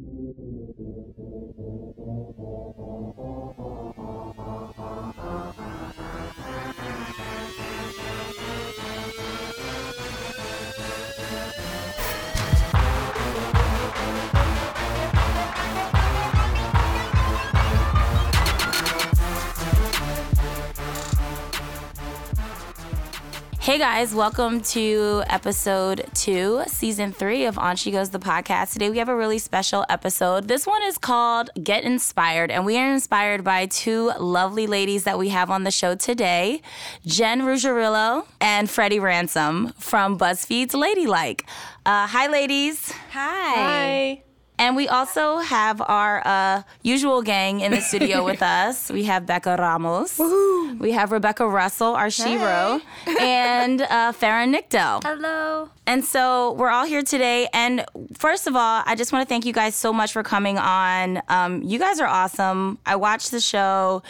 Thank you. Hey guys, welcome to episode two, season three of On She Goes the podcast. Today we have a really special episode. This one is called Get Inspired, and we are inspired by two lovely ladies that we have on the show today Jen Ruggirello and Freddie Ransome from BuzzFeed's Ladylike. Uh, hi, ladies. Hi. And we also have our uh, usual gang in the studio with us. We have Becca Ramos. Woo-hoo. We have Rebecca Russell, our shero, and uh, Farah Nickdell. Hello. And so we're all here today. And first of all, I just want to thank you guys so much for coming on. Um, you guys are awesome. I watched the show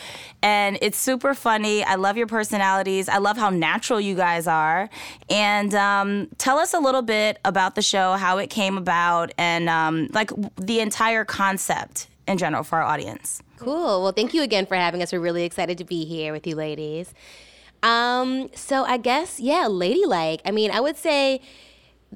and it's super funny. I love your personalities. I love how natural you guys are. And um, tell us a little bit about the show, how it came about, and um, like the entire concept in general for our audience. Cool. Well, thank you again for having us. We're really excited to be here with you ladies. Um, so I guess, yeah, ladylike. I mean, I would say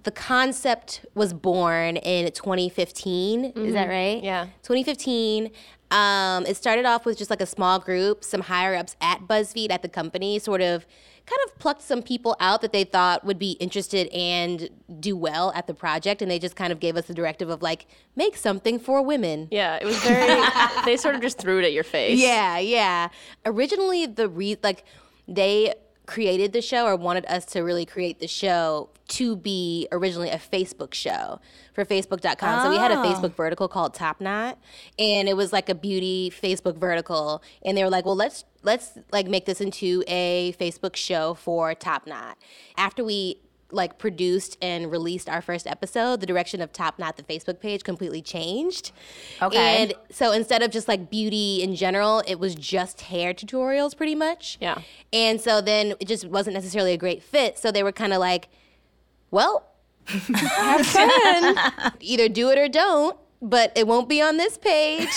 the concept was born in 2015. Mm-hmm. Is that mm-hmm. right? Yeah. 2015. Um, it started off with just like a small group, some higher ups at BuzzFeed at the company, sort of kind of plucked some people out that they thought would be interested and do well at the project and they just kind of gave us the directive of like make something for women. Yeah it was very they sort of just threw it at your face. Yeah yeah. Originally the re like they created the show or wanted us to really create the show to be originally a Facebook show for Facebook.com. Oh. So we had a oh. Facebook vertical called Top Knot, and it was like a beauty Facebook vertical. And they were like, "Well, let's let's like make this into a Facebook show for Top Knot." After we like produced and released our first episode, the direction of Top Knot, the Facebook page, completely changed. Okay. And so instead of just like beauty in general, it was just hair tutorials pretty much. Yeah. And so then it just wasn't necessarily a great fit. So they were kind of like, well, have fun. Either do it or don't but it won't be on this page.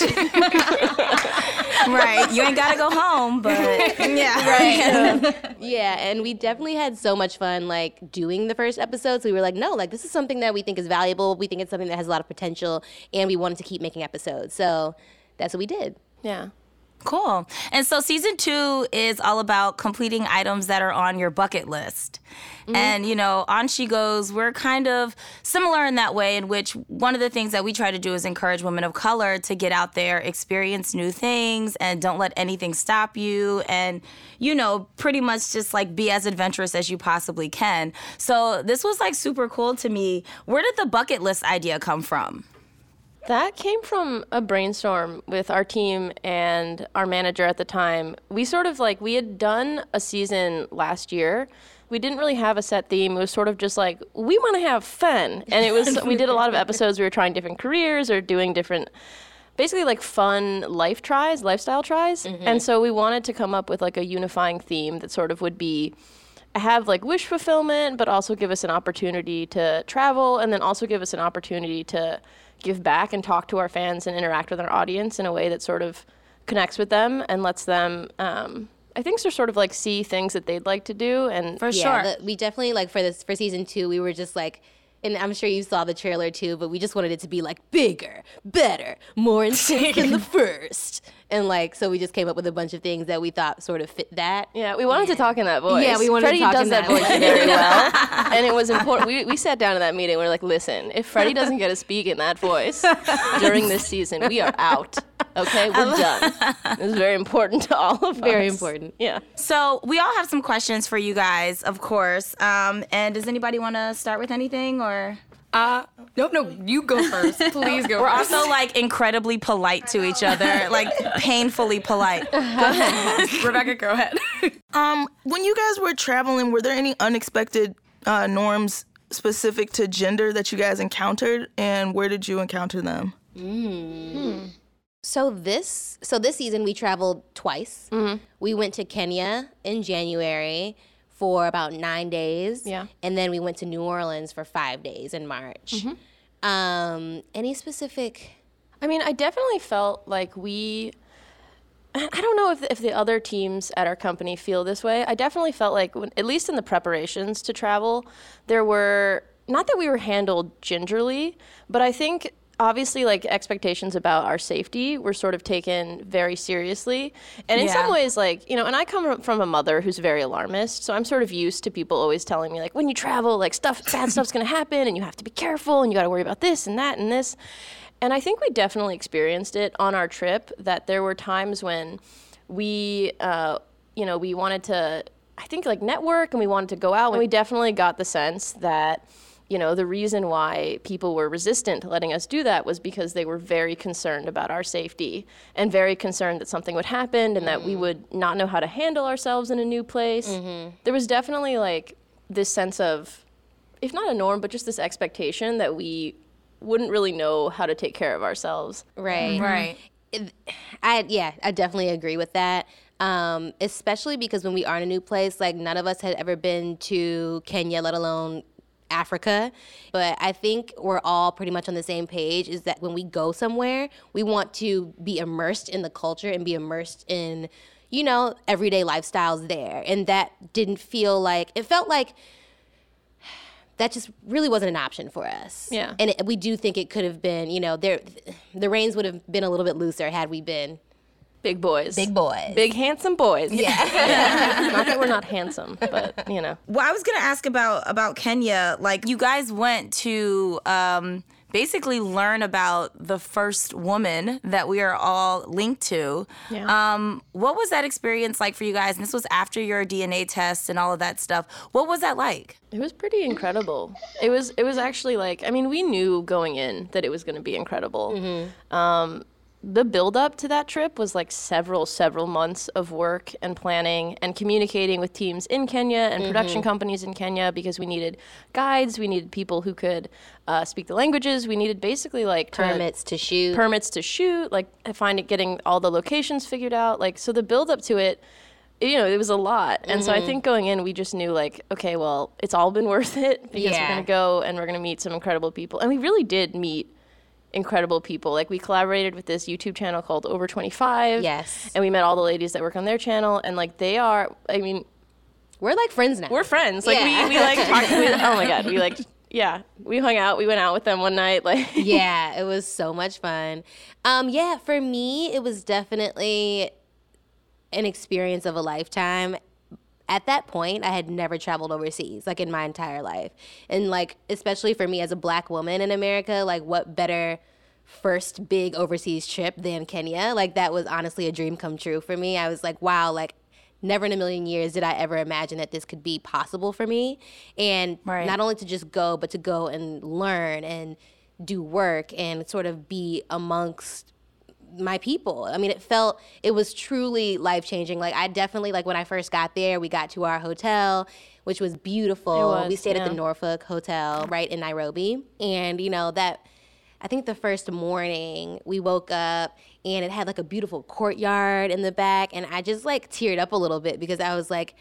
right. You ain't got to go home, but yeah. Right. yeah, and we definitely had so much fun like doing the first episode. So we were like, no, like this is something that we think is valuable. We think it's something that has a lot of potential and we wanted to keep making episodes. So that's what we did. Yeah. Cool. And so season two is all about completing items that are on your bucket list. Mm-hmm. And, you know, on She Goes, we're kind of similar in that way, in which one of the things that we try to do is encourage women of color to get out there, experience new things, and don't let anything stop you. And, you know, pretty much just like be as adventurous as you possibly can. So this was like super cool to me. Where did the bucket list idea come from? That came from a brainstorm with our team and our manager at the time. We sort of like, we had done a season last year. We didn't really have a set theme. It was sort of just like, we want to have fun. And it was, we did a lot of episodes. We were trying different careers or doing different, basically like fun life tries, lifestyle tries. Mm-hmm. And so we wanted to come up with like a unifying theme that sort of would be, have like wish fulfillment, but also give us an opportunity to travel and then also give us an opportunity to give back and talk to our fans and interact with our audience in a way that sort of connects with them and lets them um, I think so sort of like see things that they'd like to do and for yeah, sure. the, we definitely like for this for season two we were just like and I'm sure you saw the trailer too, but we just wanted it to be like bigger, better, more intense than the first. And like, so we just came up with a bunch of things that we thought sort of fit that. Yeah, we wanted to talk in that voice. Yeah, we wanted Freddie to talk does in that, that voice very well, and it was important. We, we sat down in that meeting. We are like, listen, if Freddie doesn't get to speak in that voice during this season, we are out. Okay, we're done. It's very important to all of us. Very important. Yeah. So we all have some questions for you guys, of course. Um, and does anybody want to start with anything or? Uh, no, no, you go first. Please go We're first. also like incredibly polite to each other, like painfully polite. Go ahead. Rebecca, go ahead. um, when you guys were traveling, were there any unexpected uh, norms specific to gender that you guys encountered, and where did you encounter them? Mm. Hmm. So this, so this season we traveled twice. Mm-hmm. We went to Kenya in January for about nine days. Yeah. And then we went to New Orleans for five days in March. Mm-hmm. Um, any specific I mean, I definitely felt like we. I don't know if, if the other teams at our company feel this way. I definitely felt like, when, at least in the preparations to travel, there were not that we were handled gingerly, but I think obviously like expectations about our safety were sort of taken very seriously and in Yeah. some ways like you know and i come from a mother who's very alarmist so i'm sort of used to people always telling me like when you travel like stuff bad stuff's going to happen and you have to be careful and you got to worry about this and that and this and i think we definitely experienced it on our trip that there were times when we uh, you know we wanted to i think like network and we wanted to go out and we definitely got the sense that you know, the reason why people were resistant to letting us do that was because they were very concerned about our safety and very concerned that something would happen and that we mm. would not know how to handle ourselves in a new place. Mm-hmm. There was definitely like this sense of, if not a norm, but just this expectation that we wouldn't really know how to take care of ourselves. Right. Mm-hmm. Right. I yeah, I definitely agree with that. Um, especially because when we are in a new place, like none of us had ever been to Kenya, let alone Africa. But I think we're all pretty much on the same page is that when we go somewhere, we want to be immersed in the culture and be immersed in, you know, everyday lifestyles there. And that didn't feel like it felt like that just really wasn't an option for us. Yeah. And it, we do think it could have been, you know, there the reins would have been a little bit looser had we been Big boys. big boys. Big handsome boys. Yeah. not that we're not handsome, but you know. Well, I was gonna ask about about Kenya. Like, you guys went to um, basically learn about the first woman that we are all linked to. Yeah. Um, what was that experience like for you guys? And this was after your DNA test and all of that stuff. What was that like? It was pretty incredible. It was it was actually like I mean we knew going in that it was going to be incredible. Um, the build up to that trip was like several several months of work and planning and communicating with teams in Kenya and production companies in Kenya because we needed guides, we needed people who could uh, speak the languages, we needed basically like permits to shoot. permits to shoot, like I find it, getting all the locations figured out. Like so, the build up to it, you know, it was a lot. And so I think going in, we just knew like, okay, well, it's all been worth it because Yeah. we're gonna go and we're gonna meet some incredible people, and we really did meet incredible people. Like we collaborated with this YouTube channel called Over Twenty Five. Yes. and we met all the ladies that work on their channel, and like they are, I mean, We're like friends now. we're friends. Like Yeah. we, we like talked. We, oh my god, we like. Yeah, we hung out. We went out with them one night. Like, yeah, it was so much fun. Um, yeah, for me, it was definitely an experience of a lifetime. At that point, I had never traveled overseas, like in my entire life. And like, especially for me as a black woman in America, like what better first big overseas trip than Kenya? Like that was honestly a dream come true for me. I was like, wow, like never in a million years did I ever imagine that this could be possible for me. And Right. not only to just go, but to go and learn and do work and sort of be amongst my people. I mean, it felt it was truly life changing. Like I definitely like when I first got there, we got to our hotel, which was beautiful. It was, we stayed at the Norfolk Hotel right in Nairobi, and you know that. I think the first morning we woke up and it had like a beautiful courtyard in the back, and I just like teared up a little bit because I was like,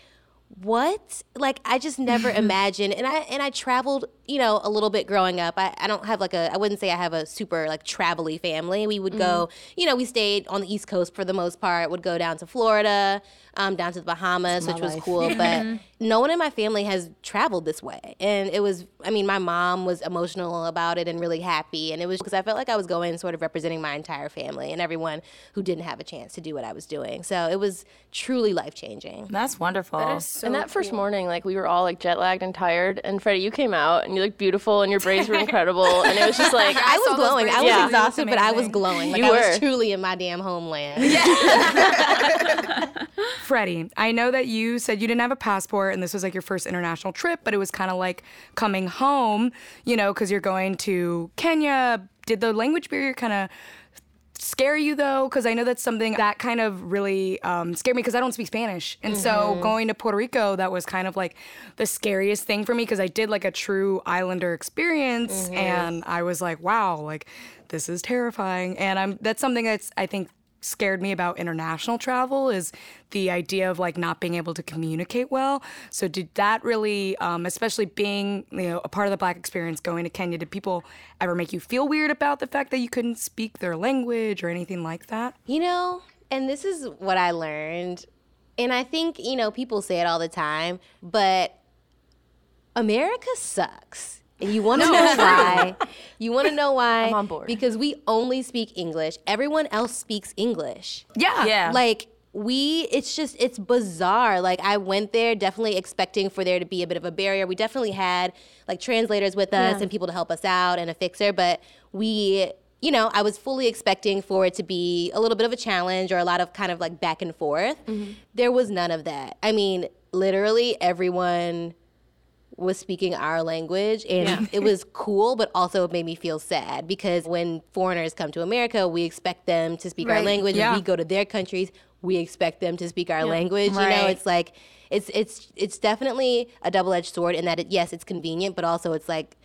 what? Like i just never imagined and i and i traveled you know a little bit growing up. I, I don't have like a i wouldn't say i have a super like travel family. We would go you know we stayed on the east coast for the most part would go down to florida um, down to the bahamas which was cool but no one in my family has traveled this way. And it was i mean my mom was emotional about it and really happy and it was because i felt like i was going sort of representing my entire family and everyone who didn't have a chance to do what i was doing. So it was truly life changing That's wonderful. And that first morning, like we were all like jet lagged and tired. And Freddie, you came out and you looked beautiful and your braids were incredible. And it was just like I was glowing. I was Yeah. exhausted, but I was glowing. Like You I was were. truly in my damn homeland. Yeah. Freddie, I know that you said you didn't have a passport and this was like your first international trip, but it was kind of like coming home, you know, because you're going to Kenya. Did the language barrier kind of scare you though? Because I know that's something that kind of really um, scared me because I don't speak Spanish. And so going to Puerto Rico, that was kind of like the scariest thing for me because I did like a true islander experience and I was like, wow, like this is terrifying. And I'm that's something that's I think scared me about international travel is the idea of like not being able to communicate well. So did that really, um, especially being you know a part of the Black experience going to Kenya, did people ever make you feel weird about the fact that you couldn't speak their language or anything like that? You know, and this is what I learned. And I think, you know, people say it all the time, but America sucks. And you want to know why? You want to know why? I'm on board. Because we only speak English. Everyone else speaks English. Yeah. Yeah. Like we it's just it's bizarre. Like I went there definitely expecting for there to be a bit of a barrier. We definitely had like translators with us and people to help us out and a fixer, but we you know, I was fully expecting for it to be a little bit of a challenge or a lot of kind of like back and forth. Mm-hmm. There was none of that. I mean, literally everyone was speaking our language and it was cool but also it made me feel sad because when foreigners come to america we expect them to speak our language. Yeah. we go to their countries we expect them to speak our language. You know it's like it's it's it's definitely a double-edged sword in that it, yes it's convenient but also it's like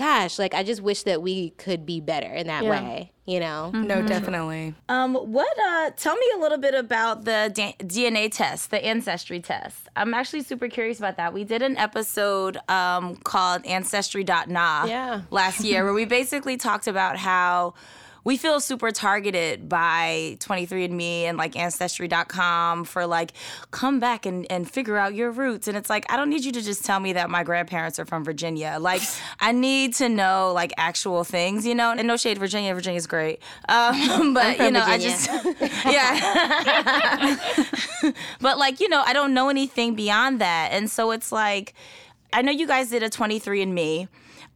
gosh like i just wish that we could be better in that way you know No, definitely. Um, what? Uh, tell me a little bit about the da- DNA test, the ancestry test. I'm actually super curious about that. We did an episode um, called Ancestry.nah Yeah. last year, where we basically talked about how we feel super targeted by 23andMe and like Ancestry.com for like come back and, and figure out your roots. And it's like I don't need you to just tell me that my grandparents are from Virginia. Like I need to know like actual things, you know. And no shade, Virginia. Virginia's great. Um, but you know, I Virginia. just yeah. but like you know, I don't know anything beyond that, and so it's like I know you guys did a 23andMe.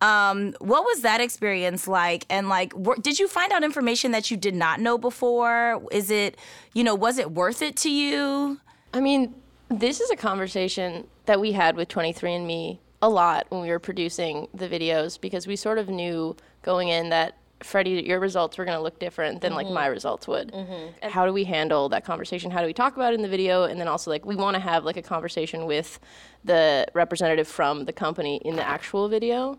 Um, what was that experience like? And like, were, did you find out information that you did not know before? Is it, you know, was it worth it to you? I mean, this is a conversation that we had with 23andMe a lot when we were producing the videos because we sort of knew going in that Freddie, your results were going to look different than like my results would. And how do we handle that conversation? How do we talk about it in the video? And then also like we want to have like a conversation with the representative from the company in the actual video.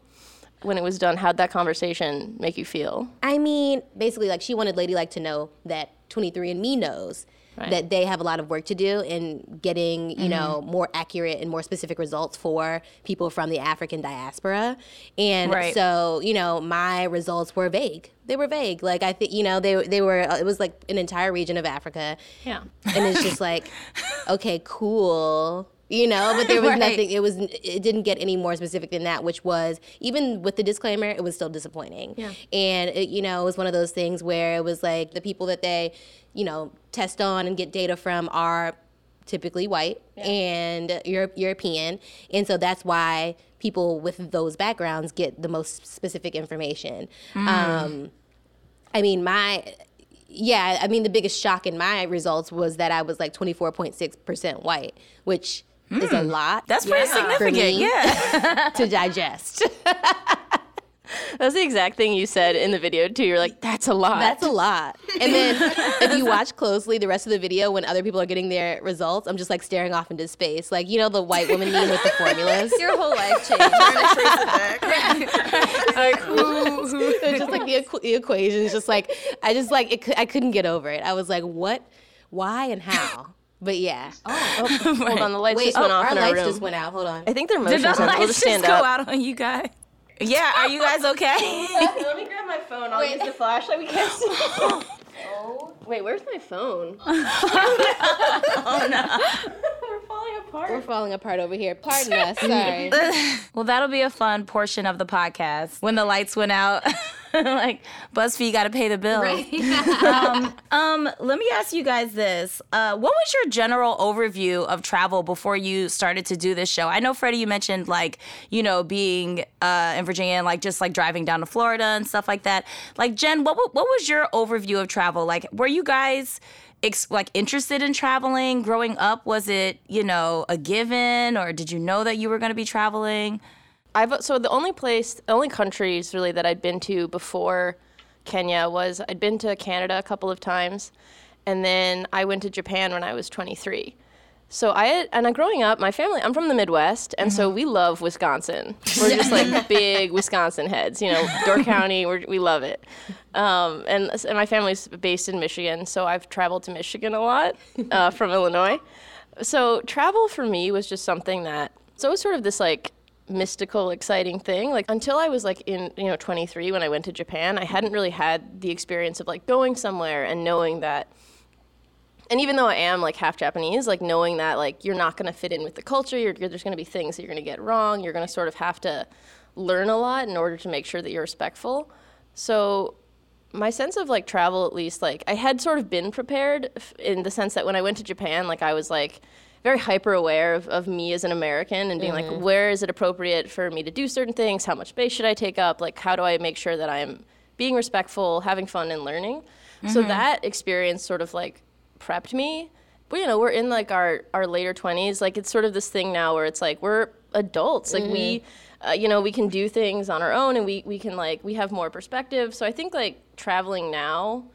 When it was done, how'd that conversation make you feel? I mean, basically, like she wanted Ladylike to know that 23andMe knows that they have a lot of work to do in getting, you mm-hmm. know, more accurate and more specific results for people from the African diaspora. And Right. so, you know, my results were vague. They were vague. Like I think, you know, they they were. Uh, it was like an entire region of Africa. Yeah. and it's just like, okay, cool. You know, but there was Right. nothing. It was. It didn't get any more specific than that, which was even with the disclaimer, it was still disappointing. Yeah. And it, you know, it was one of those things where it was like the people that they, you know, test on and get data from are typically white and Europe, European, and so that's why people with those backgrounds get the most specific information. Um, I mean, my yeah, I mean the biggest shock in my results was that I was like 24.6% white, which is a hmm. lot. That's pretty for significant. me Yeah. to digest. That's the exact thing you said in the video too. You're like, that's a lot. That's a lot. And then if you watch closely the rest of the video when other people are getting their results, I'm just like staring off into space. Like, you know the white woman meme with the formulas? Your whole life changed. It's just like the, equ- the equations, just like I just like it, cou- I couldn't get over it. I was like, what, why, and how? But yeah. Oh, oh Hold on, the lights Wait, just oh, went off our in our lights room. just went out. Hold on. I think they're Did motion the sensor. We'll lights just just stand go up. out on you guys? Yeah. Are you guys okay? Let me grab my phone. I'll use the flashlight. We can't see. oh. Wait, where's my phone? oh no. We're falling apart. We're falling apart over here. Pardon us. Sorry. Well, that'll be a fun portion of the podcast when the lights went out. like BuzzFeed you got to pay the bill. um, um, let me ask you guys this: uh, What was your general overview of travel before you started to do this show? I know Freddie, you mentioned like you know being uh, in Virginia and like just like driving down to Florida and stuff like that. Like Jen, what what was your overview of travel? Like, were you guys ex- like interested in traveling growing up? Was it you know a given, or did you know that you were going to be traveling? I've so the only place, the only countries really that I'd been to before Kenya was I'd been to Canada a couple of times, and then I went to Japan when I was 23. So I had, and I, growing up, my family, I'm from the Midwest, and so we love Wisconsin. We're just like big Wisconsin heads, you know, Door County, we're, we love it. Um, and, and my family's based in Michigan, so I've traveled to Michigan a lot uh, from Illinois. So travel for me was just something that, so it was sort of this like mystical, exciting thing. Like until I was like in, you know, 23 when I went to Japan, I hadn't really had the experience of like going somewhere and knowing that and even though I am like half Japanese, like knowing that like you're not going to fit in with the culture, you're, there's going to be things that you're going to get wrong. You're going to sort of have to learn a lot in order to make sure that you're respectful. So my sense of like travel, at least, like I had sort of been prepared in the sense that when I went to Japan, like I was like very hyper aware of, of me as an American and being like, mm-hmm. where is it appropriate for me to do certain things? How much space should I take up? Like, how do I make sure that I'm being respectful, having fun, and learning? So mm-hmm. that experience sort of like prepped me. But you know, we're in like our our later 20s. Like it's sort of this thing now where it's like we're adults. Like we mm-hmm. uh, you know, we can do things on our own and we we can like we have more perspective. So I think like traveling now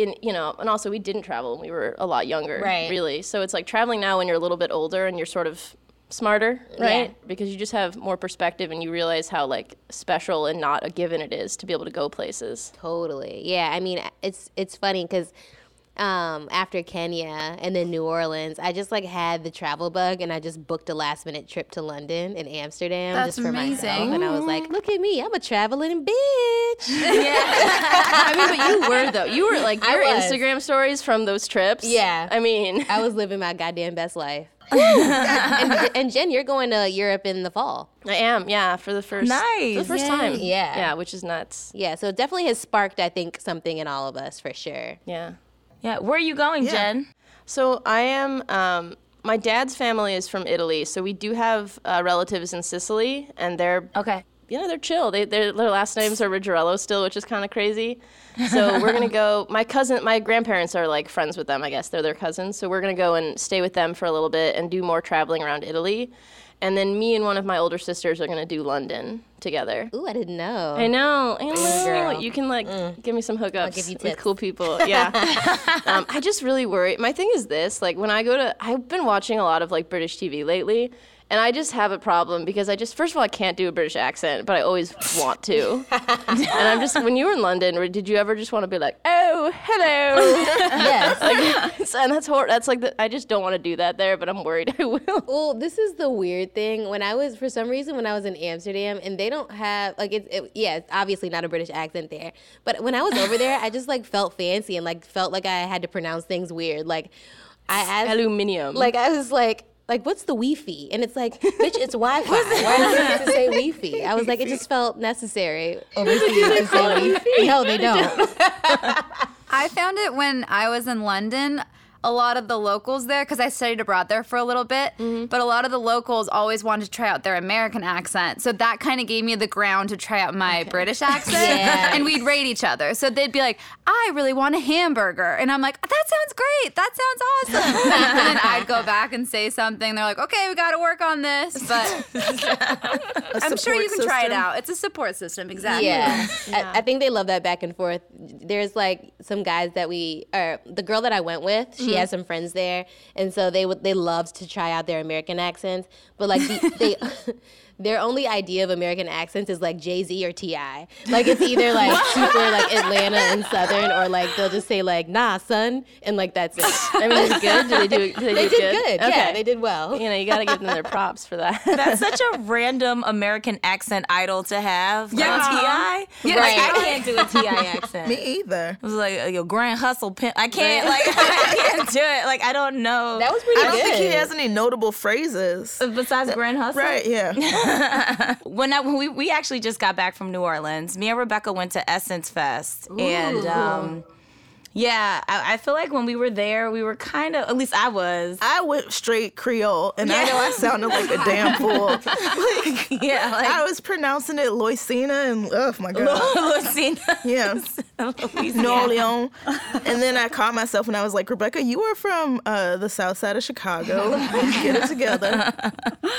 in you know, and also we didn't travel when we were a lot younger, Right. really. So it's like traveling now when you're a little bit older and you're sort of smarter, right? Yeah. Because you just have more perspective and you realize how like special and not a given it is to be able to go places. Totally. Yeah. I mean, it's it's funny because um, after Kenya and then New Orleans, I just like had the travel bug and I just booked a last minute trip to London and Amsterdam That's just for myself. And I was like, look at me, I'm a traveling bitch. Yeah. I mean, but you were though. You were like I your. Instagram stories from those trips. Yeah. I mean, I was living my goddamn best life. and, and Jen, you're going to Europe in the fall. I am. Yeah, for the first for the Nice. first time. Yeah. Yeah, which is nuts. Yeah, so it definitely has sparked, I think, something in all of us for sure. Yeah. Yeah. Where are you going, Jen? So I am. Um, my dad's family is from Italy, so we do have uh, relatives in Sicily, and they're Okay. you know they're chill. They their their last names are Ruggirello still, which is kind of crazy. So we're gonna go. My cousin, my grandparents are like friends with them. I guess they're their cousins. So we're gonna go and stay with them for a little bit and do more traveling around Italy. And then me and one of my older sisters are gonna do London together. Ooh, I didn't know. I know. I know. girl. You can like give me some hookups with cool people. Yeah. um, I just really worry. My thing is this: like when I go to, I've been watching a lot of like British TV lately, and I just have a problem because I just, first of all, I can't do a British accent, but I always want to. and I'm just, when you were in London, did you ever just want to be like, oh, hello? yes. and that's hor- That's like the, I just don't want to do that there, but I'm worried I will. Well, this is the weird thing. When I was, for some reason, when I was in Amsterdam, and they don't have like it's it, yeah, it's obviously not a British accent there. But when I was over there, I just like felt fancy and like felt like I had to pronounce things weird. Like I asked, Aluminium. like I was like. Like what's the Wi-Fi? And it's like, bitch, it's Wi-Fi. Why do you have to say Wi-Fi? I was like, it just felt necessary oh, overseas to say Wi-Fi. No, they don't. I found it when I was in London. A lot of the locals there, because I studied abroad there for a little bit, mm-hmm. but a lot of the locals always wanted to try out their American accent. So that kind of gave me the ground to try out my British accent. Yeah. And we'd rate each other. So they'd be like, I really want a hamburger. And I'm like, that sounds great. That sounds awesome. and then I'd go back and say something. They're like, okay, we got to work on this. But I'm sure you can try it out. It's a support system, exactly. Yeah. I, I think they love that back and forth. There's like some guys that we, or the girl that I went with, she Mm-hmm. has some friends there, and so they would they loved to try out their American accents, but like the, they. Their only idea of American accents is like Jay Z or Ti. Like it's either like super like Atlanta and Southern, or like they'll just say like Nah, son, and like that's it. I mean, is it good? Do they do? Do they, They do did good. Yeah, Okay. they did well. You know, you got to give them their props for that. That's such a random American accent idol to have. Yeah. Like Ti. Uh-huh. Like, I can't do a T.I. accent. Me either. It was like your grand hustle pimp. I can't like I can't do it. Like I don't know. That was pretty good. I don't good. think he has any notable phrases. besides grand hustle. Right, yeah. When I we we actually just got back from New Orleans. Me and Rebecca went to Essence Fest, and um, yeah, I, I feel like when we were there, we were kind of at least I was. I went straight Creole, and I know I sounded like a damn fool. Like, yeah, like I was pronouncing it Loisina, and oh my god, Loisina. yeah, New Orleans. And then I caught myself, and I was like, Rebecca, you are from uh, the South Side of Chicago. Get it together.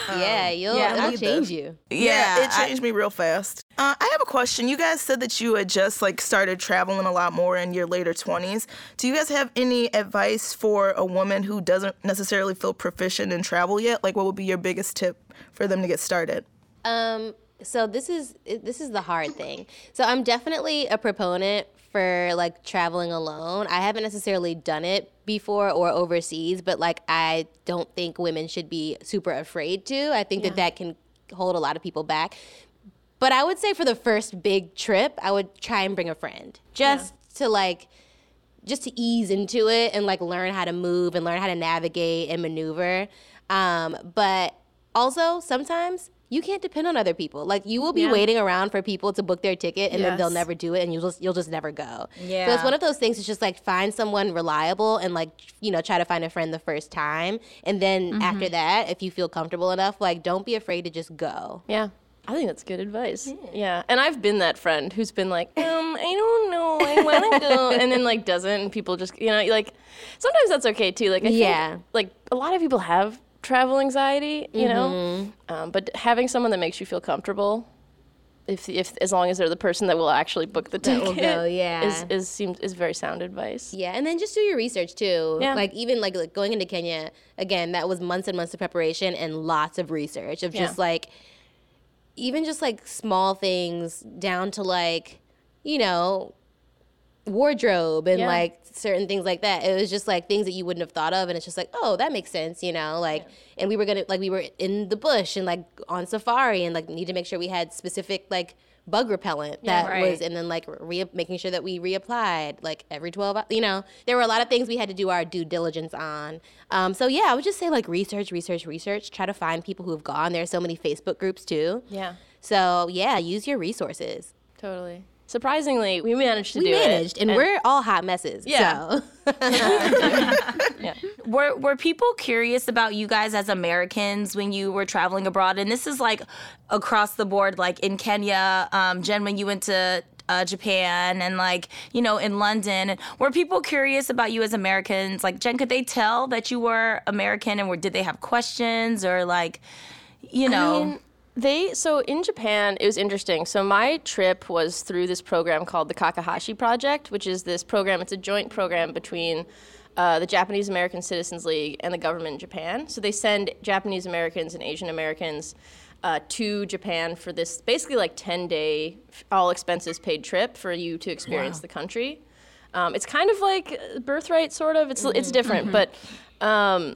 yeah, you'll yeah, I'll change this. you. Yeah, it I- changed me real fast. Uh, I have a question. You guys said that you had just like started traveling a lot more in your later 20s. 20s. Do you guys have any advice for a woman who doesn't necessarily feel proficient in travel yet? Like, what would be your biggest tip for them to get started? Um, so this is this is the hard thing. So I'm definitely a proponent for like traveling alone. I haven't necessarily done it before or overseas, but like I don't think women should be super afraid to. I think that that can hold a lot of people back. But I would say for the first big trip, I would try and bring a friend just to like just to ease into it and like learn how to move and learn how to navigate and maneuver. Um, but also sometimes you can't depend on other people. Like you will be waiting around for people to book their ticket and then they'll never do it and you'll just you'll just never go. So it's one of those things it's just like find someone reliable and like you know try to find a friend the first time and then after that if you feel comfortable enough like don't be afraid to just go. Yeah. I think that's good advice. Yeah. And I've been that friend who's been like, um, I don't know, I want to go. And then, like, doesn't. And people just, you know, like, sometimes that's okay too. Like, I Yeah. think, like, a lot of people have travel anxiety, you know? Um, but having someone that makes you feel comfortable, if, if as long as they're the person that will actually book the That ticket, go, yeah. is, is, seems, is very sound advice. Yeah, and then just do your research too. Yeah. Like even like, like going into Kenya again, that was months and months of preparation and lots of research of just Yeah. like even just like small things down to like, you know, wardrobe and Yeah. like certain things like that. It was just like things that you wouldn't have thought of and it's just like, oh, that makes sense, you know, like and we were gonna like we were in the bush and like on safari and like need to make sure we had specific like bug repellent that right. was and then like re- making sure that we reapplied like every 12 hours you know there were a lot of things we had to do our due diligence on um, so yeah i would just say like research research research try to find people who have gone there are so many facebook groups too Yeah. so yeah use your resources Totally. Surprisingly, we managed to we do managed it. and, we're all hot messes Yeah. so Were were people curious about you guys as Americans when you were traveling abroad? And this is like across the board, like in Kenya, um, Jen, when you went to uh, Japan, and like you know in London. Were people curious about you as Americans? Like Jen, could they tell that you were American, and were did they have questions or like, you know? mean, they so in Japan it was interesting. So my trip was through this program called the Kakehashi Project, which is this program. It's a joint program between uh, the Japanese American Citizens League and the government in Japan. So they send Japanese Americans and Asian Americans uh, to Japan for this basically like ten day all expenses paid trip for you to experience the country. Um, it's kind of like uh, birthright, sort of. It's it's different, but. Um,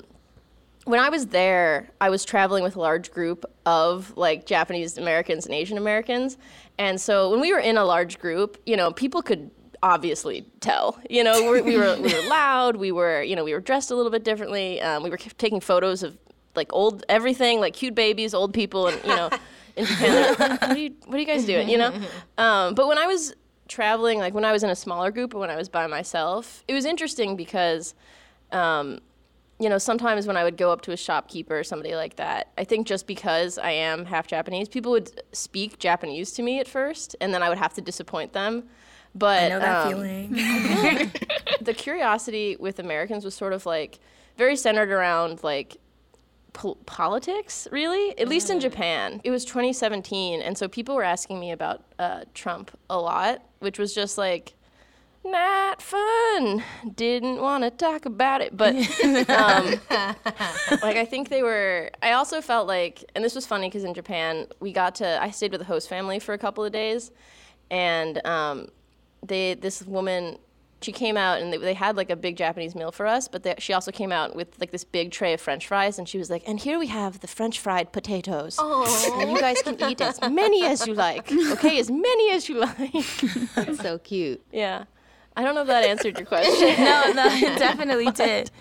when I was there, I was traveling with a large group of like Japanese Americans and Asian Americans. And so when we were in a large group, you know, people could obviously tell. You know, we, we were we were loud. We were you know we were dressed a little bit differently. Um, we were taking photos of like old everything, like cute babies, old people, and you know, in Japan, like, what are you what are you guys doing? You know. Um, but when I was traveling, like when I was in a smaller group or when I was by myself, it was interesting because. Um, you know, sometimes when I would go up to a shopkeeper or somebody like that, I think just because I am half Japanese, people would speak Japanese to me at first, and then I would have to disappoint them. But I know that um, feeling. the curiosity with Americans was sort of like very centered around like pol- politics, really. At least in Japan, it was 2017, and so people were asking me about uh, Trump a lot, which was just like not fun. Didn't want to talk about it, but um, like I think they were. I also felt like, and this was funny because in Japan we got to. I stayed with the host family for a couple of days, and um, they this woman. She came out and they, they had like a big Japanese meal for us, but they, she also came out with like this big tray of French fries, and she was like, "And here we have the French fried potatoes, and you guys can eat as many as you like, okay, as many as you like." that's so cute yeah, I don't know if that answered your question. no, no, it definitely did.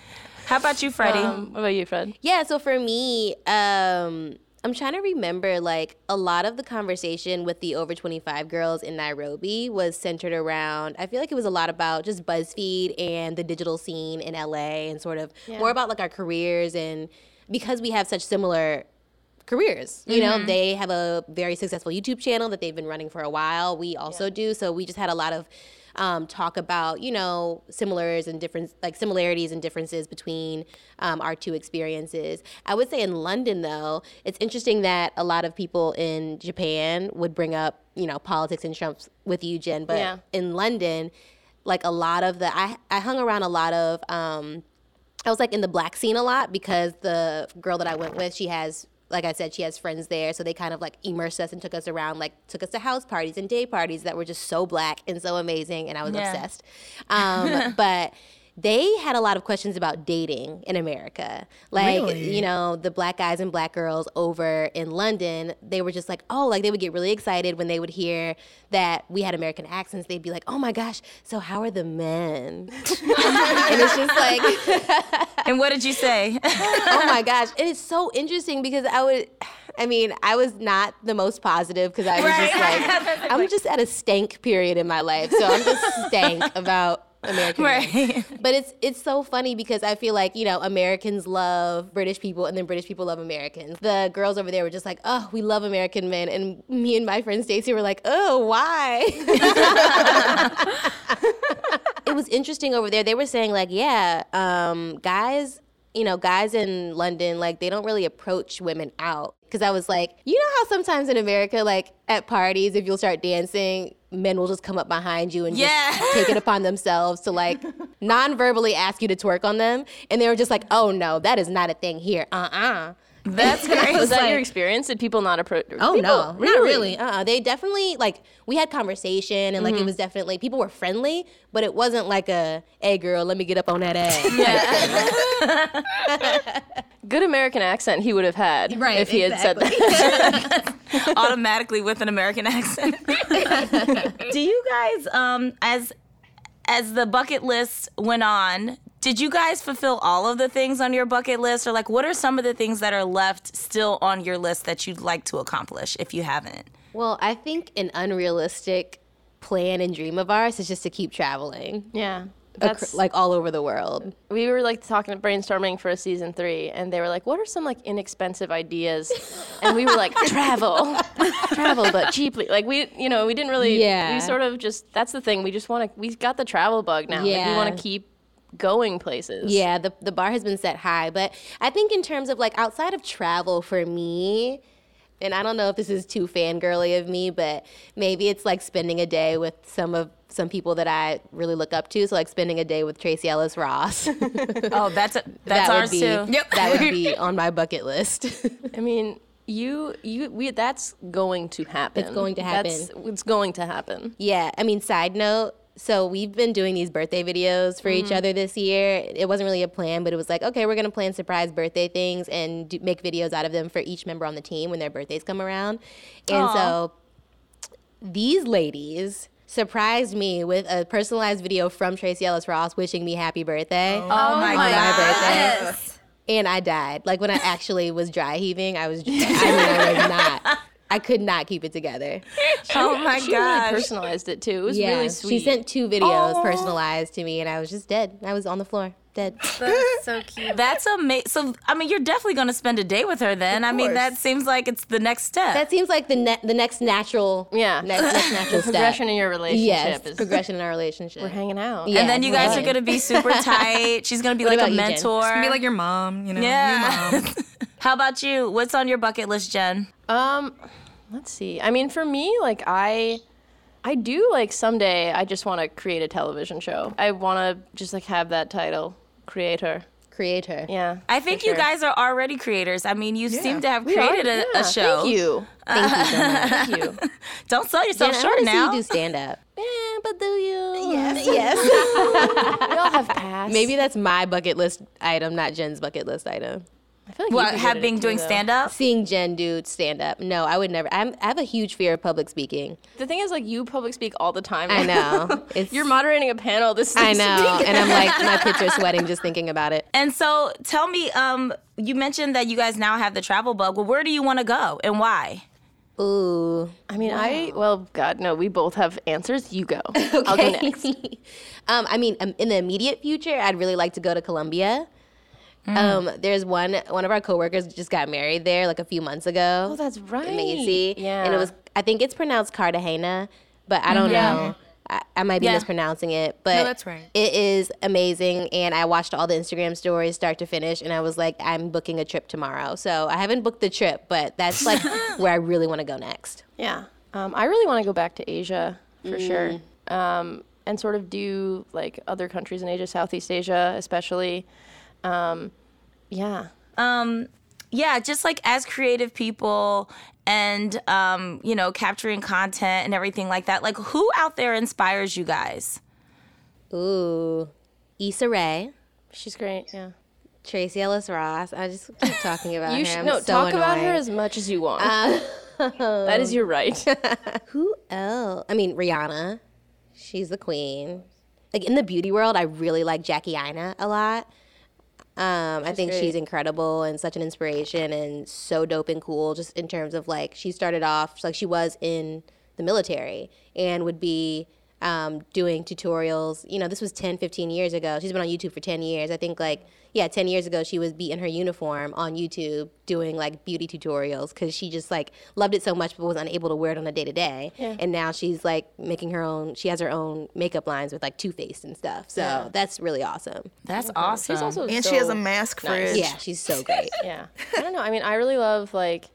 How about you, Freddie? Um, what about you, Fred? Yeah, so for me, um, I'm trying to remember like a lot of the conversation with the over 25 girls in Nairobi was centered around, I feel like it was a lot about just BuzzFeed and the digital scene in LA and sort of more about like our careers and because we have such similar careers. You know, they have a very successful YouTube channel that they've been running for a while. We also do. So we just had a lot of um, talk about, you know, similars and different, like similarities and differences between um, our two experiences. I would say in London, though, it's interesting that a lot of people in Japan would bring up, you know, politics and Trump with you, Jen. But Yeah. in London, like a lot of the I I hung around a lot of um I was like in the black scene a lot because the girl that I went with, she has like I said, she has friends there, so they kind of like immersed us and took us around, like took us to house parties and day parties that were just so black and so amazing, and I was Yeah. obsessed. Um, but they had a lot of questions about dating in America. Like, Really? you know, the black guys and black girls over in London, they were just like, oh, like they would get really excited when they would hear that we had American accents. They'd be like, oh my gosh, so how are the men? and it's just like, And what did you say? oh my gosh. And it's so interesting because I would, I mean, I was not the most positive because I was just like, I'm just at a stank period in my life. So I'm just stank about American right. But it's it's so funny because I feel like you know Americans love British people and then British people love Americans. The girls over there were just like, oh, we love American men, and me and my friend Stacy were like, oh, why? it was interesting over there. They were saying like, yeah, um, guys, you know, guys in London like they don't really approach women out. Because I was like, you know how sometimes in America, like at parties, if you'll start dancing, men will just come up behind you and Yeah. just take it upon themselves to like non-verbally ask you to twerk on them, and they were just like, oh no, that is not a thing here. Uh uh That's great. Was that your experience? Did people not approach? Oh people, no, not really. Uh, they definitely like we had conversation and like it was definitely people were friendly, but it wasn't like a hey girl, let me get up on that ass. Good American accent he would have had Right, if he had said that. automatically with an American accent. Do you guys, um, as as the bucket list went on, did you guys fulfill all of the things on your bucket list, or like what are some of the things that are left still on your list that you'd like to accomplish if you haven't? well, I think an unrealistic plan and dream of ours is just to keep traveling, yeah. ac- That's like all over the world. we were like talking brainstorming for a season three and they were like what are some like inexpensive ideas and we were like travel travel but cheaply like we you know we didn't really Yeah. we sort of just that's the thing we just want to we got the travel bug now like, we want to keep going places Yeah, the the bar has been set high, but I think in terms of like outside of travel for me, and I don't know if this is too fangirly of me, but maybe it's like spending a day with some of some people that I really look up to. So like spending a day with Tracee Ellis Ross. Oh, that's a, that's that ours would be too. that would be on my bucket list. i mean you you we that's going to happen It's going to happen. that's, it's going to happen Yeah, I mean, side note. So we've been doing these birthday videos for each mm-hmm. other this year. It wasn't really a plan, but it was like, okay, we're gonna plan surprise birthday things and do, make videos out of them for each member on the team when their birthdays come around. And so these ladies surprised me with a personalized video from Tracee Ellis Ross wishing me happy birthday. Oh my oh my god. birthday. And I died. Like when I actually was dry heaving, I was. I mean, I was not. I could not keep it together. Oh my she really personalized it too it was Yeah, really sweet she sent two videos personalized to me, and I was just dead. I was on the floor, dead. That's so cute. That's amazing. So, I mean, you're definitely going to spend a day with her then. I mean, that seems like it's the next step. That seems like the ne- the next natural. Yeah. Next, next natural step. progression in your relationship Yes, is progression in our relationship. we're hanging out Yeah. and then you guys right. are going to be super tight. She's going to be like a about you, Jen? mentor. Be like your mom, you know. yeah. Your mom. How about you? What's on your bucket list, Jen? Um, let's see. I mean, for me, like I, I do like someday. I just want to create a television show. I want to just like have that title, creator. creator. Yeah. I think you sure. guys are already creators. I mean, you seem to have We are- created a, yeah, a show. Thank you. Thank you so much. Thank you. Don't sell yourself Jen, short wanna see now. you do stand up. yeah, but do you? Yes, yes. We all have past. Maybe that's my bucket list item, not Jen's bucket list item. I feel like what, have been doing stand up? Seeing Jen do stand up. No, I would never. I'm, I have a huge fear of public speaking. The thing is, like, you public speak all the time. I know. It's, You're moderating a panel. This I know, be- and I'm like, my pits are sweating just thinking about it. And so tell me, um, you mentioned that you guys now have the travel bug. Well, where do you want to go and why? Ooh. I mean, I well, God, no. We both have answers. You go. I'll go next. um, I mean, um, in the immediate future, I'd really like to go to Colombia. Um, there's one one of our coworkers just got married there like a few months ago. Oh, that's right. Macy. Yeah. and it was I think it's pronounced Cartagena, but I don't know. I, I might be Yeah. mispronouncing it, but that's right. It is amazing, and I watched all the Instagram stories start to finish, and I was like, I'm booking a trip tomorrow. So I haven't booked the trip, but that's like where I really want to go next. Yeah. Um, I really want to go back to Asia for sure. Um, and sort of do like other countries in Asia, Southeast Asia, especially. Um, yeah. um yeah just like as creative people and um you know capturing content and everything like that like who out there inspires you guys Ooh, Issa Rae, She's great. Yeah. Tracee Ellis Ross. I just keep talking about You her. should no so talk about her as much as you want. that is your right. Who else? I mean, Rihanna. She's the queen. Like in the beauty world, I really like Jackie Aina a lot. Um, I think great. she's incredible and such an inspiration and so dope and cool. Just in terms of like, she started off like she was in the military and would be um, doing tutorials. You know, this was 10, 15 years ago. She's been on YouTube for 10 years. I think like, yeah, 10 years ago, she was be in her uniform on YouTube doing like beauty tutorials because she just like loved it so much but was unable to wear it on a day to day. And now she's like making her own, she has her own makeup lines with like Too Faced and stuff. So that's really awesome. that's awesome She's also And she has a mask nice. fridge. Yeah, she's so great. Yeah. I don't know. I mean, I really love like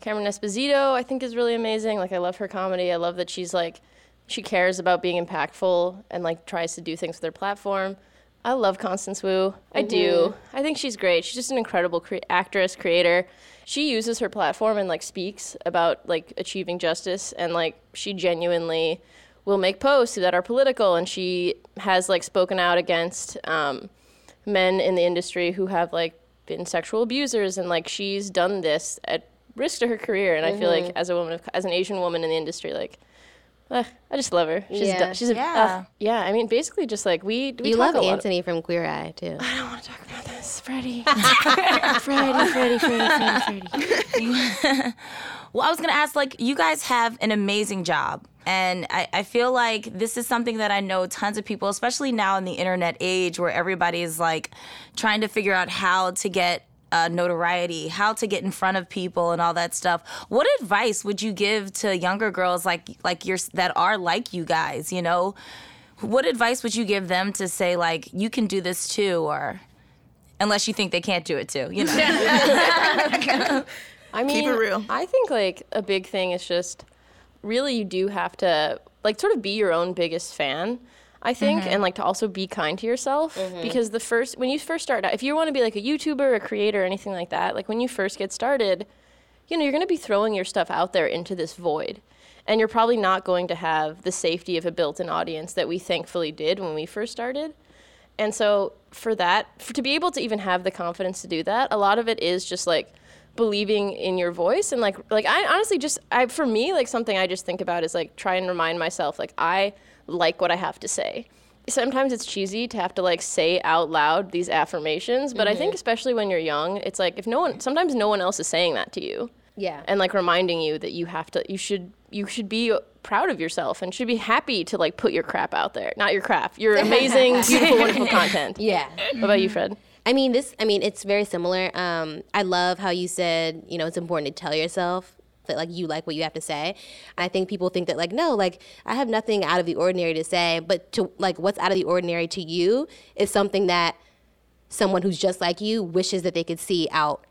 Cameron Esposito. I think is really amazing. Like, I love her comedy. I love that she's like she cares about being impactful and like tries to do things with her platform. I love Constance Wu. I do. I think she's great. She's just an incredible cre- actress, creator. She uses her platform and like speaks about like achieving justice and like she genuinely will make posts that are political and she has like spoken out against um, men in the industry who have like been sexual abusers and like she's done this at risk to her career and I feel like as a woman of, as an Asian woman in the industry like uh, I just love her. She's Yeah. do- she's a Yeah. uh, yeah. I mean, basically, just like we we You talk love a lot Antoni from Queer Eye too. I don't want to talk about this, Freddie. Freddie, Freddie, Freddie, Freddie, Freddie. Well, I was gonna ask, like, you guys have an amazing job. And I, I feel like this is something that I know tons of people, especially now in the internet age where everybody is like trying to figure out how to get uh, notoriety, how to get in front of people and all that stuff. What advice would you give to younger girls like like yours that are like you guys, you know? What advice would you give them to say like you can do this too or unless you think they can't do it too, you know? I mean, keep it real. I think like a big thing is just really you do have to like sort of be your own biggest fan. I think, mm-hmm. and like to also be kind to yourself mm-hmm. because the first when you first start out, if you want to be like a YouTuber, a creator, anything like that, like when you first get started, you know, you're going to be throwing your stuff out there into this void. And you're probably not going to have the safety of a built in audience that we thankfully did when we first started. And so for that, for, to be able to even have the confidence to do that, a lot of it is just like believing in your voice and like like I honestly just I for me like something I just think about is like try and remind myself like I like what I have to say. Sometimes it's cheesy to have to like say out loud these affirmations, but I think especially when you're young, it's like if no one sometimes no one else is saying that to you Yeah. and like reminding you that you have to you should you should be proud of yourself and should be happy to like put your crap out there not your crap your amazing beautiful wonderful content Yeah. what about you fred I mean, this. I mean, it's very similar. Um, I love how you said, you know, it's important to tell yourself that like you like what you have to say. And I think people think that like no, like I have nothing out of the ordinary to say, but to like what's out of the ordinary to you is something that someone who's just like you wishes that they could see out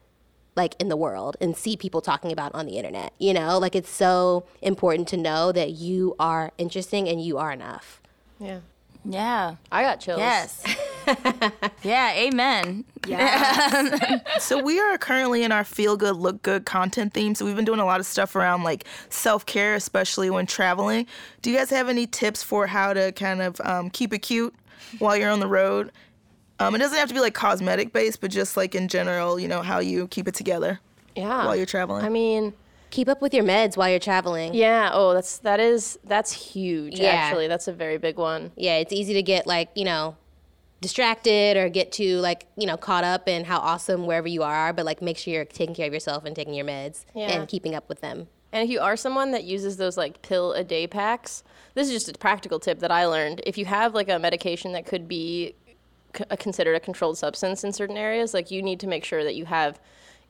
like in the world and see people talking about on the internet. You know, like it's so important to know that you are interesting and you are enough. yeah yeah. i got chills Yes. yeah, amen. So we are currently in our feel good, look good content theme. So we've been doing a lot of stuff around like self care, especially when traveling. Do you guys have any tips for how to kind of um, keep it cute while you're on the road? Um, it doesn't have to be like cosmetic based, but just like in general, you know, how you keep it together yeah while you're traveling. i mean Keep up with your meds while you're traveling. yeah oh that's that is that's huge Yeah. actually that's a very big one yeah, it's easy to get like, you know, distracted or get too like, you know, caught up in how awesome wherever you are, but like make sure you're taking care of yourself and taking your meds Yeah. and keeping up with them. And if you are someone that uses those like pill a day packs, this is just a practical tip that I learned. If you have like a medication that could be c- uh, considered a controlled substance in certain areas, like you need to make sure that you have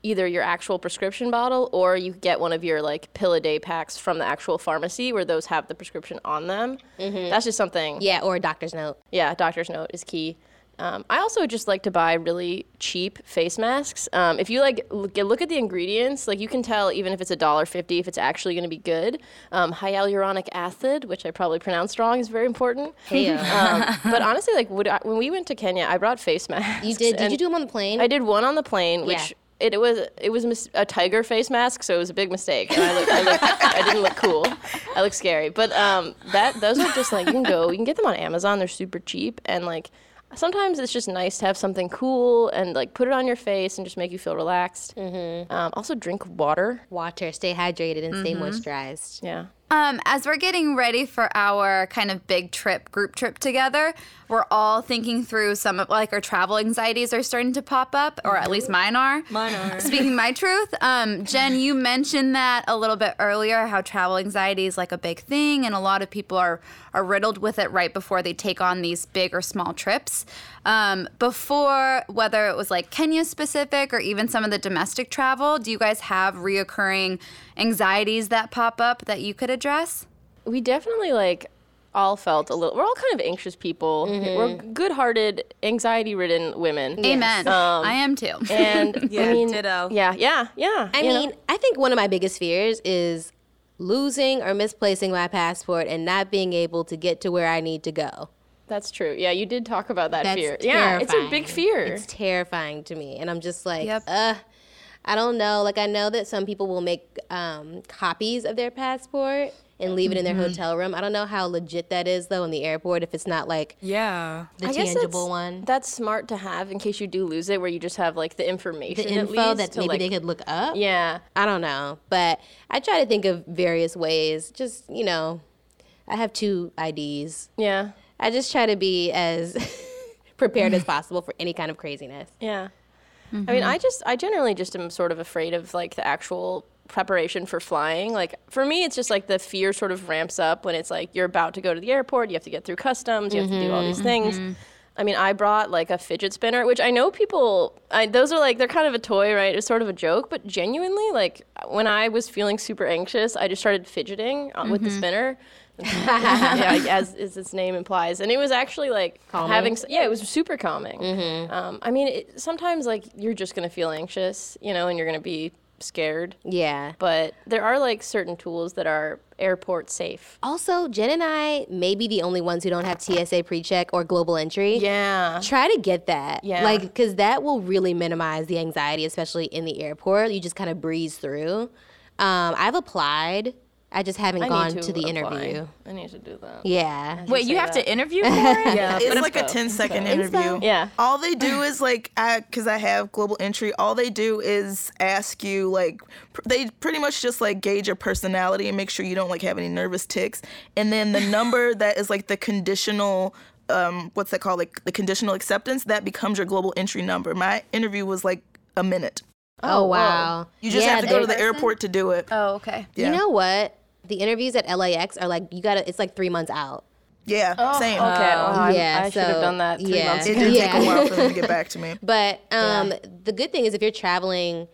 either your actual prescription bottle or you get one of your like pill a day packs from the actual pharmacy where those have the prescription on them. That's just something Yeah, or a doctor's note. yeah, doctor's note is key. Um, I also just like to buy really cheap face masks. Um, if you like look, look at the ingredients, like you can tell even if it's a dollar fifty if it's actually going to be good. Um, hyaluronic acid, which I probably pronounced wrong, is very important. Um, but honestly, like would I, when we went to Kenya, I brought face masks. You did? Did you do them on the plane? I did one on the plane, which. Yeah. It, it was it was a tiger face mask, so it was a big mistake, and I looked, I, looked, I didn't look cool. I looked scary, but um, that those are just like you can go, you can get them on Amazon. They're super cheap, and like sometimes it's just nice to have something cool and like put it on your face and just make you feel relaxed. Mm-hmm. Um, also, drink water. Water, stay hydrated and stay moisturized. Yeah. Um, as we're getting ready for our kind of big trip, group trip together, we're all thinking through some of like our travel anxieties are starting to pop up, or at least mine are. Mine are. Speaking my truth, um, Jen, you mentioned that a little bit earlier, how travel anxiety is like a big thing, and a lot of people are are riddled with it right before they take on these big or small trips. Um, before, whether it was like Kenya specific or even some of the domestic travel, do you guys have reoccurring anxieties that pop up that you could address? We definitely like all felt a little. We're all kind of anxious people. We're good-hearted, anxiety-ridden women. Amen. Um, I am too. And Yeah, I mean, ditto. Yeah, yeah, yeah. I you know? mean, I think one of my biggest fears is losing or misplacing my passport and not being able to get to where I need to go. That's true. Yeah, you did talk about that That's fear. terrifying. Yeah, it's a big fear. It's terrifying to me, and I'm just like, Yep. uh, I don't know. Like I know that some people will make um, copies of their passport and leave it in their Mm-hmm. hotel room. I don't know how legit that is though in the airport if it's not like Yeah. the I tangible that's, one. That's smart to have in case you do lose it, where you just have like the information. the at info least that to, maybe like, they could look up. Yeah, I don't know, but I try to think of various ways. Just you know, I have two IDs. yeah, I just try to be as prepared as possible for any kind of craziness. yeah. I mean, mm-hmm. I just, I generally just am sort of afraid of like the actual preparation for flying. Like for me, it's just like the fear sort of ramps up when it's like you're about to go to the airport, you have to get through customs, you have to do all these mm-hmm. things. Mm-hmm. I mean, I brought like a fidget spinner, which I know people, I, those are like, they're kind of a toy, right? It's sort of a joke, but genuinely, like when I was feeling super anxious, I just started fidgeting uh, with the spinner. yeah, as, as its name implies, and it was actually like having. Yeah, it was super calming. Um, I mean, it, sometimes like you're just gonna feel anxious, you know, and you're gonna be scared. Yeah. But there are like certain tools that are airport safe. Also, Jen and I may be the only ones who don't have TSA pre-check or global entry. Yeah. Try to get that. Yeah. Like, because that will really minimize the anxiety, especially in the airport. You just kind of breeze through. Um, I've applied. I just haven't I gone need to, the apply. interview. I need to do that. Yeah. Wait, you have that. to interview for it? Yeah, It's but like a info. 10 second Info. interview. Yeah. All they do is like, I, cause I have global entry, all they do is ask you, like, pr- they pretty much just like gauge your personality and make sure you don't like have any nervous tics. And then the number that is like the conditional, um, what's that called? Like the conditional acceptance, that becomes your global entry number. My interview was like a minute. Oh, whoa. wow. You just Yeah, have to go to they- the airport to do it. Oh, okay. Yeah. You know what? The interviews at LAX are like, you gotta, it's like three months out. Yeah, same. Okay. well, I'm- yeah, I should have done that three yeah. months It did Yeah. take a while for them to get back to me. But um, the good thing is if you're traveling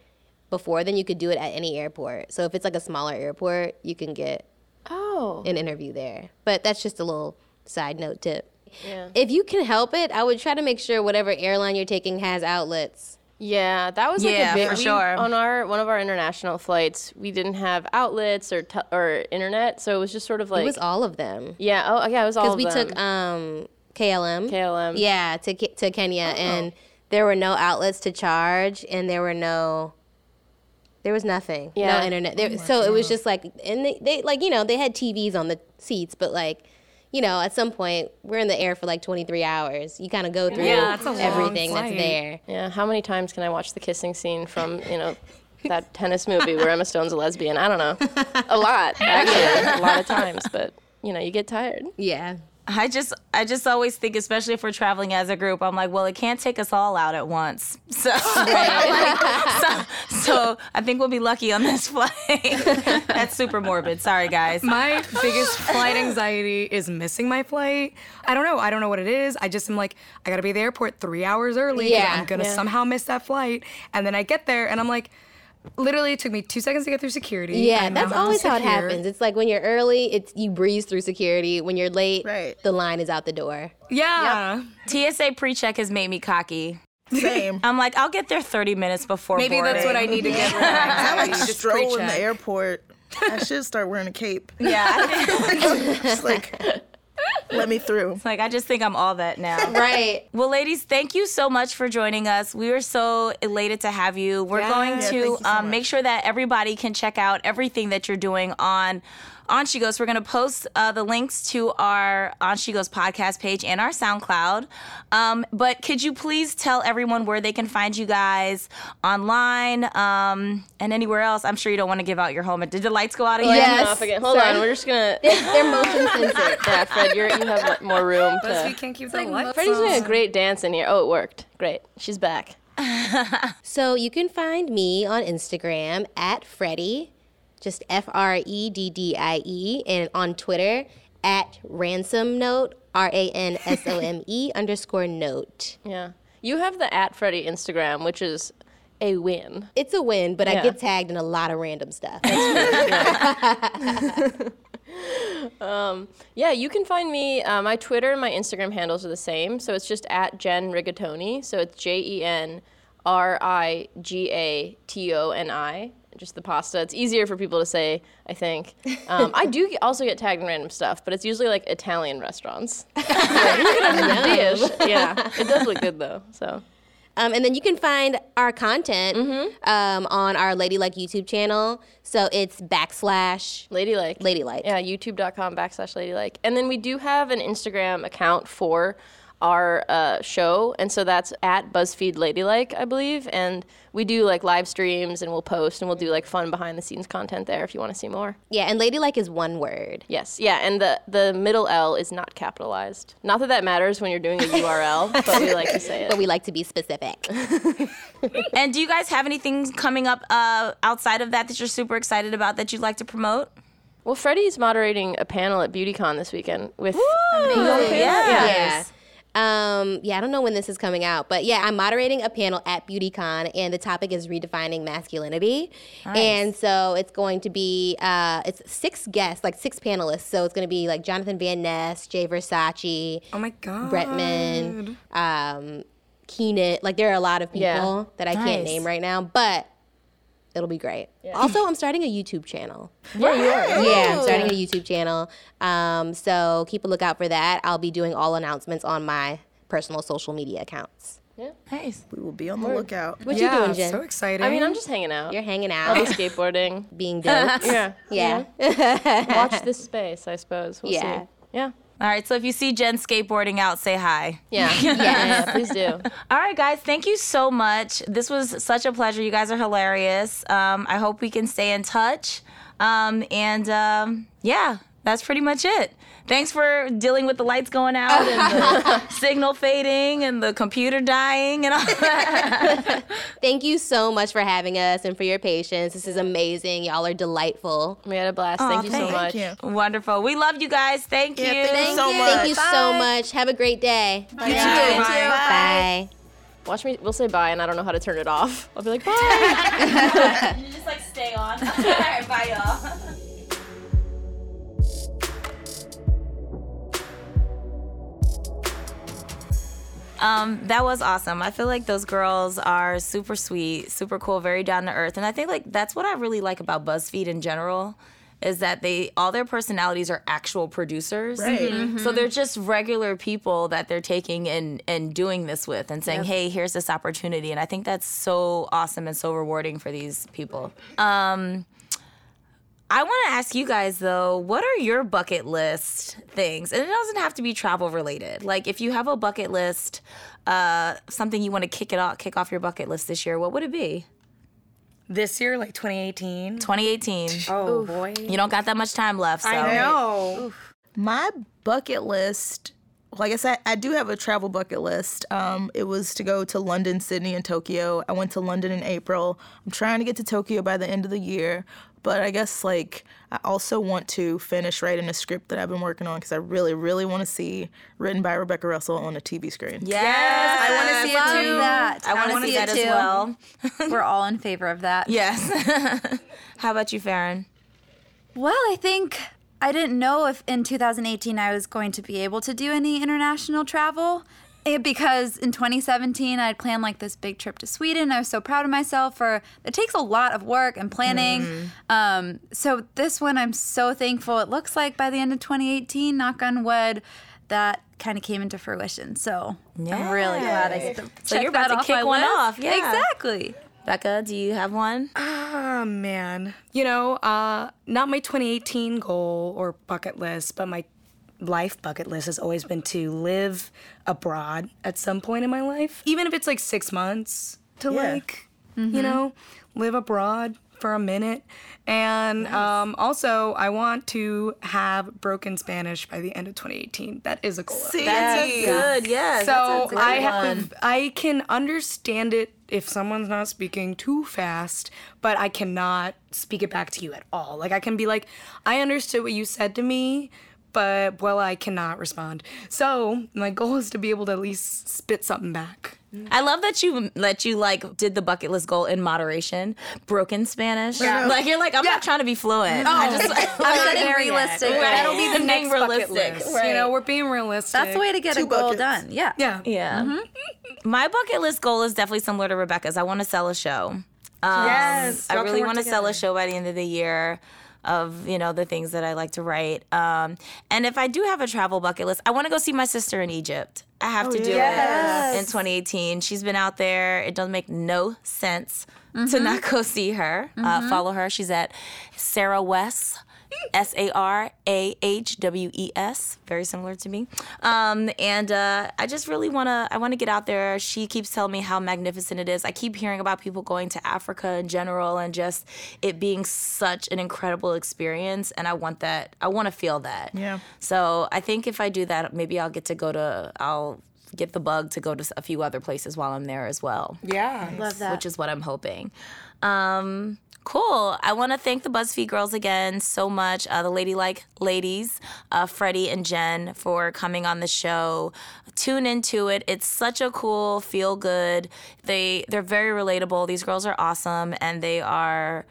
before, then you could do it at any airport. So if it's like a smaller airport, you can get Oh. an interview there. But that's just a little side note tip. Yeah. If you can help it, I would try to make sure whatever airline you're taking has outlets. Yeah, that was like Yeah, a bit for we- sure. on our one of our international flights. We didn't have outlets or te- or internet, so it was just sort of like it was all of them. yeah. Oh, yeah, it was all Because we them. took um, KLM. KLM. Yeah, to to Kenya, and there were no outlets to charge, and there were no. There was nothing. Yeah. No internet. There, so it was just like, and they, they like you know they had TVs on the seats, but like, you know, at some point we're in the air for like 23 hours. You kind of go through Yeah, that's a everything that's there. Yeah, how many times can I watch the kissing scene from you know that tennis movie where Emma Stone's a lesbian? I don't know, a lot actually, a lot of times. But you know, you get tired. Yeah. I just I just always think, especially if we're traveling as a group, I'm like, well, it can't take us all out at once. So, like, so, so I think we'll be lucky on this flight. That's super morbid. Sorry, guys. My biggest flight anxiety is missing my flight. I don't know. I don't know what it is. I just am like, I gotta be at the airport three hours early. Yeah. I'm gonna Yeah. somehow miss that flight. And then I get there and I'm like, literally it took me two seconds to get through security. Yeah, that's always how it happens. It's like when you're early, it's you breeze through security. When you're late, Right. the line is out the door. Yeah. TSA pre-check has made me cocky. Same. I'm like, I'll get there 30 minutes before Maybe that's what I need to get rid. I like just stroll pre-check. the airport. I should start wearing a cape. Yeah. Just like, let me through. like, I just think I'm all that now. Right. Well, ladies, thank you so much for joining us. We are so elated to have you. We're going Yeah, to you so um, make sure that everybody can check out everything that you're doing on on She Goes. We're going to post uh, the links to our On She Goes podcast page and our SoundCloud. Um, but could you please tell everyone where they can find you guys online um, and anywhere else? I'm sure you don't want to give out your home. Did the lights go out again? Yes. Off again. Hold Sorry. on, we're just gonna. They're motion censored. yeah, Fred, you're, you have more room Plus, we can't keep the lights Freddie's doing a great dance in here. Oh, it worked. Great. She's back. So you can find me on Instagram at Freddie, just F R E D D I E, and on Twitter at ransome note, R A N S O M E underscore note. Yeah. You have the at Freddie Instagram, which is a win. It's a win, but I get tagged in a lot of random stuff. Yeah, you can find me. Uh, my Twitter and my Instagram handles are the same. So it's just at Jen Rigatoni. So it's J E N R I G A T O N I. Just the pasta. It's easier for people to say, I think. Um, I do also get tagged in random stuff, but it's usually like Italian restaurants. Dish. Yeah, it does look good though. So Um, and then you can find our content um, on our Ladylike YouTube channel. So it's backslash ladylike. Ladylike. Yeah, youtube.com backslash ladylike. And then we do have an Instagram account for our uh, show. And so that's at BuzzFeed Ladylike, I believe. And we do like live streams and we'll post and we'll do like fun behind the scenes content there if you want to see more. Yeah, and Ladylike is one word. Yes. Yeah. And the, the middle L is not capitalized. Not that that matters when you're doing a URL, but we like to say it. But we like to be specific. And do you guys have anything coming up uh, outside of that that you're super excited about that you'd like to promote? Well, Freddie's moderating a panel at BeautyCon this weekend with. Yes. Yeah. Um, yeah, I don't know when this is coming out, but yeah, I'm moderating a panel at BeautyCon, and the topic is redefining masculinity. And so it's going to be uh, it's six guests, like six panelists. So it's going to be like Jonathan Van Ness, Jay Versace, Oh my god. Bretman, um, Keenan. Like there are a lot of people Yeah. that I Nice. can't name right now, but it'll be great. Also, I'm starting a YouTube channel. Yeah, you are. Yeah, I'm starting a YouTube channel. Um, so keep a lookout for that. I'll be doing all announcements on my personal social media accounts. Yeah. Nice. We will be on the lookout. What yeah, you doing, Jen? so exciting. I mean, I'm just hanging out. You're hanging out. I'll be out, skateboarding. being dope. Yeah. yeah. Watch this space, I suppose. We'll Yeah. see. Yeah. All right, so if you see Jen skateboarding out, say hi. Yeah. yeah. Please do. All right, guys, thank you so much. This was such a pleasure. You guys are hilarious. Um, I hope we can stay in touch. Um, and um, yeah, that's pretty much it. Thanks for dealing with the lights going out and the signal fading and the computer dying and all that. Thank you so much for having us and for your patience. This is amazing. Y'all are delightful. We had a blast. Thank you so much. you. Wonderful. We love you guys. Thank you. Thank you so much. Thank you so much. Have a great day. You too. Bye. Bye. Watch me. We'll say bye, and I don't know how to turn it off. I'll be like, bye. Um, that was awesome. I feel like those girls are super sweet, super cool, very down to earth, and I think like that's what I really like about BuzzFeed in general, is that they all their personalities are actual producers. Right. So they're just regular people that they're taking and and doing this with and saying, "Hey, here's this opportunity." And I think that's so awesome and so rewarding for these people. Um I want to ask you guys though, what are your bucket list things? And it doesn't have to be travel related. Like if you have a bucket list, uh, something you want to kick it off, kick off your bucket list this year, what would it be? this year, like 2018. 2018. Oh boy. You don't got that much time left. So. I know. My bucket list. Well, I guess I, I do have a travel bucket list. Um, it was to go to London, Sydney, and Tokyo. I went to London in April. I'm trying to get to Tokyo by the end of the year. But I guess like I also want to finish writing a script that I've been working on because I really, really want to see written by Rebecca Russell on a TV screen. Yes, I want to see it too. that. I want to wanna see it that as too. well. We're all in favor of that. Yes. How about you, Farron? Well, I think I didn't know if in 2018 I was going to be able to do any international travel. Eh, because in 2017 I had planned like this big trip to Sweden. I was so proud of myself for it takes a lot of work and planning. Um, so this one I'm so thankful. It looks like by the end of 2018, knock on wood, that kind of came into fruition. So I'm really glad I get to So check you're about that to off kick one list. off, yeah. Exactly. Becca, do you have one? Oh man, you know, uh, not my 2018 goal or bucket list, but my life bucket list has always been to live abroad at some point in my life, even if it's like six months to like, you know, live abroad for a minute. And um, also, I want to have broken Spanish by the end of 2018. That is a goal. of mine. That's good, yes. So that's a good I one. have I can understand it if someone's not speaking too fast, but I cannot speak it back to you at all. Like I can be like, I understood what you said to me, but well, I cannot respond. So my goal is to be able to at least spit something back. I love that you that you like did the bucket list goal in moderation, broken Spanish. Like you're like I'm not trying to be fluent. I just I'm getting realistic. Right. That'll be the Being next bucket realistic, list. right. You know, we're being realistic. That's the way to get a Two goal buckets. done. Yeah. Yeah. Yeah. My bucket list goal is definitely similar to Rebecca's. I want to sell a show. Um, Yes, I really want to sell a show by the end of the year of you know the things that I like to write. Um, and if I do have a travel bucket list, I want to go see my sister in Egypt. I have to do it in 2018. She's been out there. It doesn't make no sense to not go see her. Uh, follow her. She's at Sarah West. S A R A H W E S, very similar to me. Um, and uh, I just really wanna, I wanna get out there. She keeps telling me how magnificent it is. I keep hearing about people going to Africa in general and just it being such an incredible experience. And I want that, I wanna feel that. Yeah. So I think if I do that, maybe I'll get to go to, I'll get the bug to go to a few other places while I'm there as well Yeah. Love that. which is what I'm hoping. Um, cool. I want to thank the BuzzFeed girls again so much. Uh, the Ladylike ladies, uh, Freddie and Jen, for coming on the show. Tune into it. It's such a cool, feel good. They they're very relatable. These girls are awesome, and they are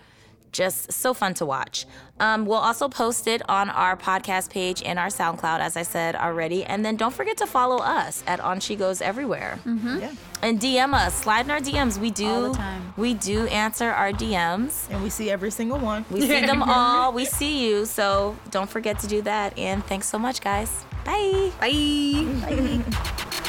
just so fun to watch. Um, we'll also post it on our podcast page and our SoundCloud, as I said already. And then don't forget to follow us at On She Goes Everywhere. Yeah. And DM us, slide in our DMs. We do All the time. we do answer our DMs. And we see every single one. We see them all. We see you. So don't forget to do that. And thanks so much, guys. Bye. Bye. Bye.